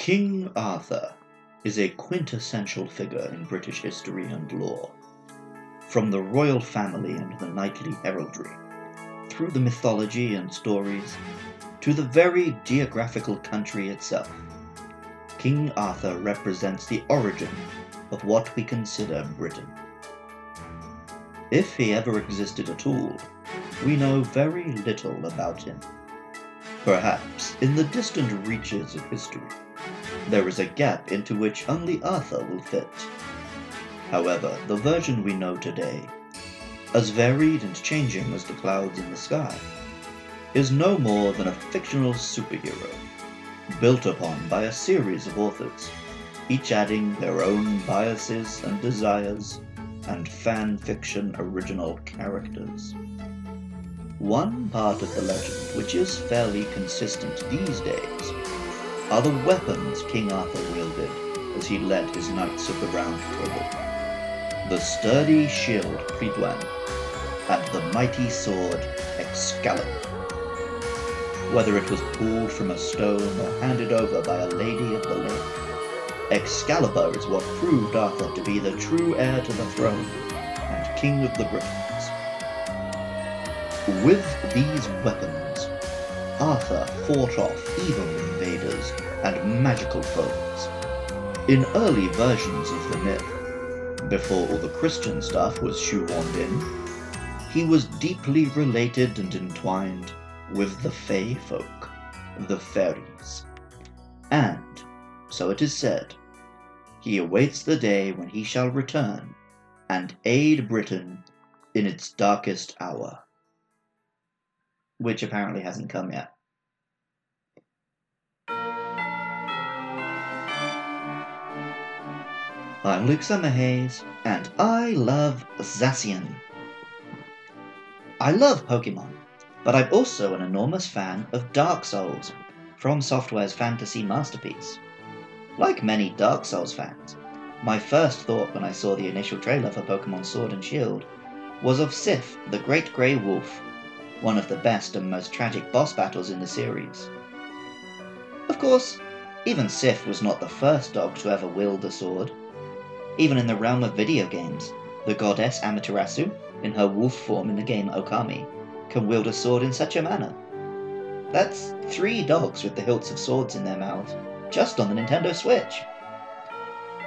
King Arthur is a quintessential figure in British history and lore. From the royal family and the knightly heraldry, through the mythology and stories, to the very geographical country itself, King Arthur represents the origin of what we consider Britain. If he ever existed at all, we know very little about him. Perhaps in the distant reaches of history, there is a gap into which only Arthur will fit. However, the version we know today, as varied and changing as the clouds in the sky, is no more than a fictional superhero, built upon by a series of authors, each adding their own biases and desires and fan fiction original characters. One part of the legend which is fairly consistent these days are the weapons King Arthur wielded as he led his knights of the Round Table. The sturdy shield Pridwen and the mighty sword Excalibur. Whether it was pulled from a stone or handed over by a lady of the lake, Excalibur is what proved Arthur to be the true heir to the throne and king of the Britons. With these weapons, Arthur fought off and magical foes. In early versions of the myth, before all the Christian stuff was shoehorned in, he was deeply related and entwined with the Fey folk, the fairies. And, so it is said, he awaits the day when he shall return and aid Britain in its darkest hour which apparently hasn't come yet. I'm Luke Summerhaze, and I love Zacian. I love Pokemon, but I'm also an enormous fan of Dark Souls, From Software's fantasy masterpiece. Like many Dark Souls fans, my first thought when I saw the initial trailer for Pokemon Sword and Shield was of Sif, the Great Grey Wolf, one of the best and most tragic boss battles in the series. Of course, even Sif was not the first dog to ever wield a sword. Even in the realm of video games, the goddess Amaterasu, in her wolf form in the game Okami, can wield a sword in such a manner. That's three dogs with the hilts of swords in their mouths, just on the Nintendo Switch.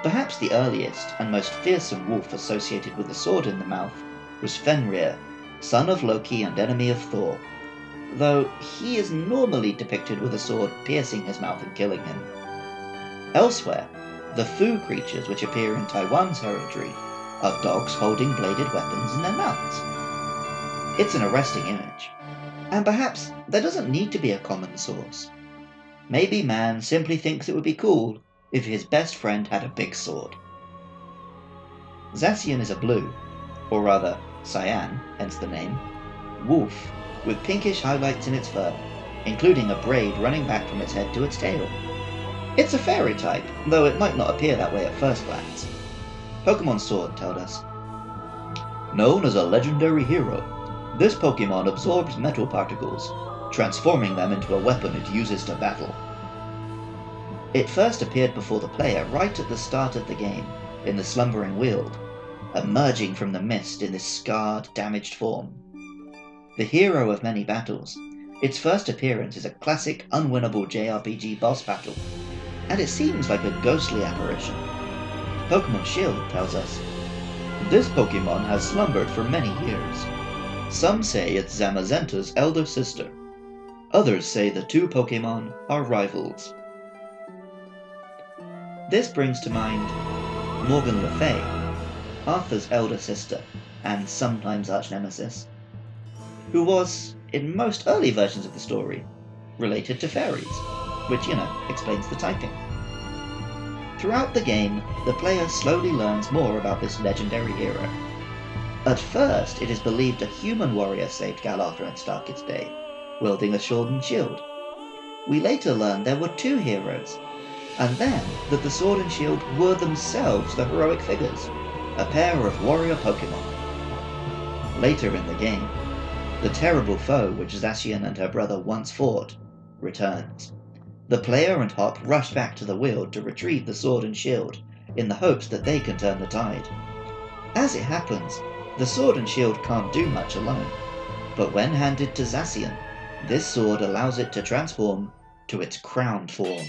Perhaps the earliest and most fearsome wolf associated with a sword in the mouth was Fenrir son of Loki and enemy of Thor, though he is normally depicted with a sword piercing his mouth and killing him. Elsewhere, the Fu creatures which appear in Taiwan's heraldry are dogs holding bladed weapons in their mouths. It's an arresting image, and perhaps there doesn't need to be a common source. Maybe man simply thinks it would be cool if his best friend had a big sword. Zacian is a blue, or rather cyan, hence the name, wolf, with pinkish highlights in its fur, including a braid running back from its head to its tail. It's a fairy type, though it might not appear that way at first glance. Pokemon Sword told us. Known as a legendary hero, this Pokemon absorbs metal particles, transforming them into a weapon it uses to battle. It first appeared before the player right at the start of the game, in the Slumbering Weald, emerging from the mist in this scarred, damaged form. The hero of many battles, its first appearance is a classic unwinnable JRPG boss battle, and it seems like a ghostly apparition. Pokemon Shield tells us this Pokemon has slumbered for many years. Some say it's Zamazenta's elder sister. Others say the two Pokemon are rivals. This brings to mind Morgan Le Fay, Arthur's elder sister, and sometimes arch nemesis, who was, in most early versions of the story, related to fairies, which, you know, explains the typing. Throughout the game, the player slowly learns more about this legendary hero. At first, it is believed a human warrior saved Galar in Darkest Day, wielding a sword and shield. We later learn there were two heroes, and then that the sword and shield were themselves the heroic figures a pair of warrior Pokemon. Later in the game, the terrible foe which Zacian and her brother once fought returns, the player and Hop rush back to the Weald to retrieve the sword and shield, in the hopes that they can turn the tide. As it happens, the sword and shield can't do much alone, but when handed to Zacian, this sword allows it to transform to its crowned form.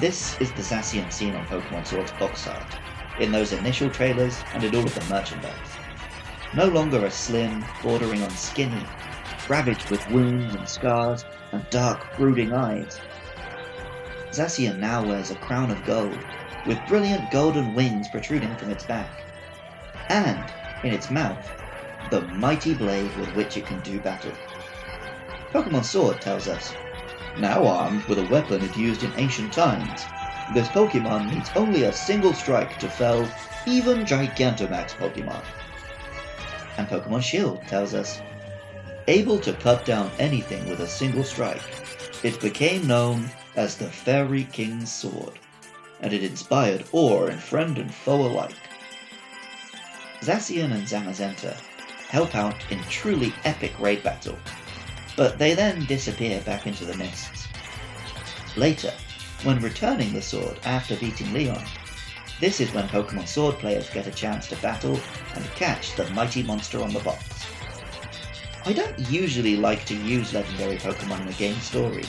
This is the Zacian seen on Pokemon Sword's box art, in those initial trailers and in all of the merchandise. No longer a slim, bordering on skinny, ravaged with wounds and scars and dark, brooding eyes. Zacian now wears a crown of gold, with brilliant golden wings protruding from its back. And, in its mouth, the mighty blade with which it can do battle. Pokemon Sword tells us now armed with a weapon it used in ancient times, this Pokemon needs only a single strike to fell even Gigantamax Pokemon. And Pokemon Shield tells us, able to cut down anything with a single strike, it became known as the Fairy King's Sword, and it inspired awe in friend and foe alike. Zacian and Zamazenta help out in truly epic raid battle but they then disappear back into the mists. Later, when returning the sword after beating Leon, this is when Pokemon Sword players get a chance to battle and catch the mighty monster on the box. I don't usually like to use legendary Pokemon in a game story.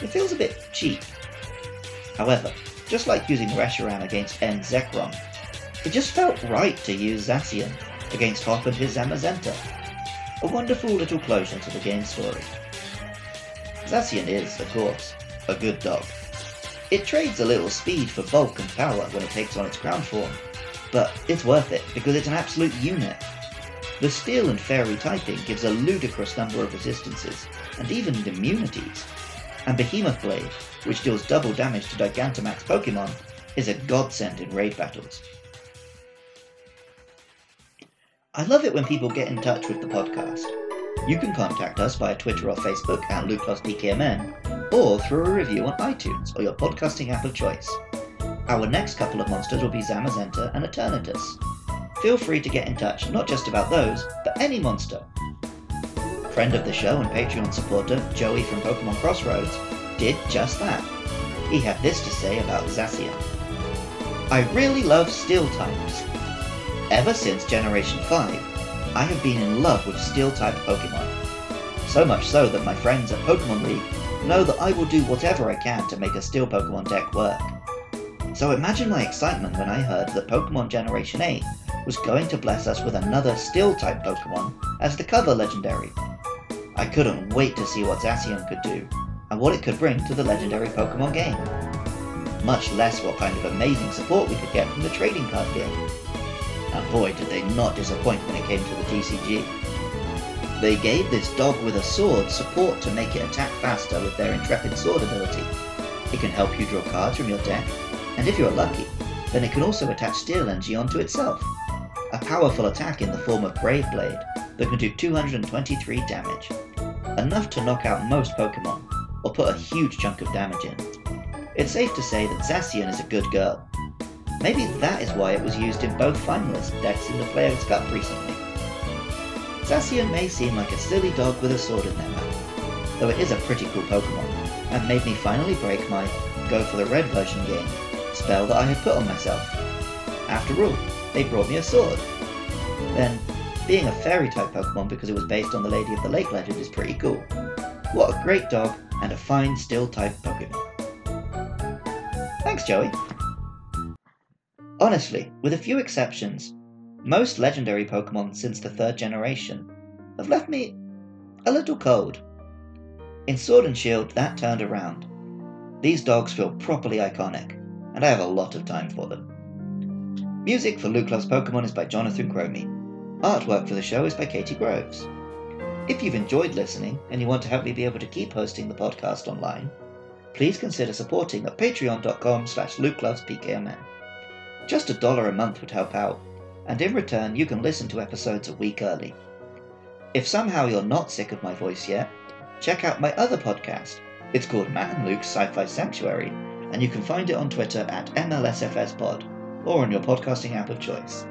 It feels a bit cheap. However, just like using Reshiram against N's Zekrom, it just felt right to use Zacian against Hop and his Zamazenta a wonderful little closure to the game story. Zacian is, of course, a good dog. It trades a little speed for bulk and power when it takes on its crowned form, but it's worth it because it's an absolute unit. The Steel and Fairy typing gives a ludicrous number of resistances, and even immunities. And Behemoth Blade, which deals double damage to Gigantamax Pokemon, is a godsend in raid battles. I love it when people get in touch with the podcast. You can contact us via Twitter or Facebook at LukeLovesPKMN, or through a review on iTunes or your podcasting app of choice. Our next couple of monsters will be Zamazenta and Eternatus. Feel free to get in touch not just about those, but any monster. Friend of the show and Patreon supporter Joey from Pokemon Crossroads did just that. He had this to say about Zacian. I really love steel types. Ever since Generation 5, I have been in love with Steel-type Pokemon. So much so that my friends at Pokemon League know that I will do whatever I can to make a Steel Pokemon deck work. So imagine my excitement when I heard that Pokemon Generation 8 was going to bless us with another Steel-type Pokemon as the cover legendary. I couldn't wait to see what Zacian could do, and what it could bring to the legendary Pokemon game. Much less what kind of amazing support we could get from the trading card game and boy did they not disappoint when it came to the TCG. They gave this dog with a sword support to make it attack faster with their Intrepid Sword ability. It can help you draw cards from your deck, and if you're lucky, then it can also attach Steel Energy onto itself. Powerful attack in the form of Brave Blade that can do 223 damage. Enough to knock out most Pokemon, or put a huge chunk of damage in. It's safe to say that Zacian is a good girl, Maybe that is why it was used in both finalist decks in the Players' Cup recently. Zacian may seem like a silly dog with a sword in their mouth, though it is a pretty cool Pokemon, and made me finally break my go for the red version game spell that I had put on myself. After all, they brought me a sword. Then, being a fairy type Pokemon because it was based on the Lady of the Lake legend is pretty cool. What a great dog and a fine steel type Pokemon. Thanks, Joey. Honestly, with a few exceptions, most legendary Pokemon since the third generation have left me a little cold. In Sword and Shield, that turned around. These dogs feel properly iconic, and I have a lot of time for them. Music for Loves Pokemon is by Jonathan Cromie. Artwork for the show is by Katie Groves. If you've enjoyed listening and you want to help me be able to keep hosting the podcast online, please consider supporting at patreon.com slash lukelovespkmn. Just a dollar a month would help out, and in return, you can listen to episodes a week early. If somehow you're not sick of my voice yet, check out my other podcast. It's called Matt and Luke's Sci Fi Sanctuary, and you can find it on Twitter at MLSFSPod or on your podcasting app of choice.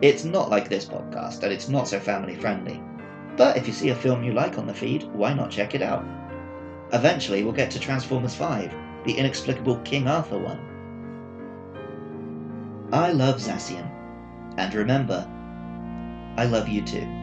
It's not like this podcast, and it's not so family friendly. But if you see a film you like on the feed, why not check it out? Eventually, we'll get to Transformers 5, the inexplicable King Arthur one. I love Zacian. and remember, I love you too.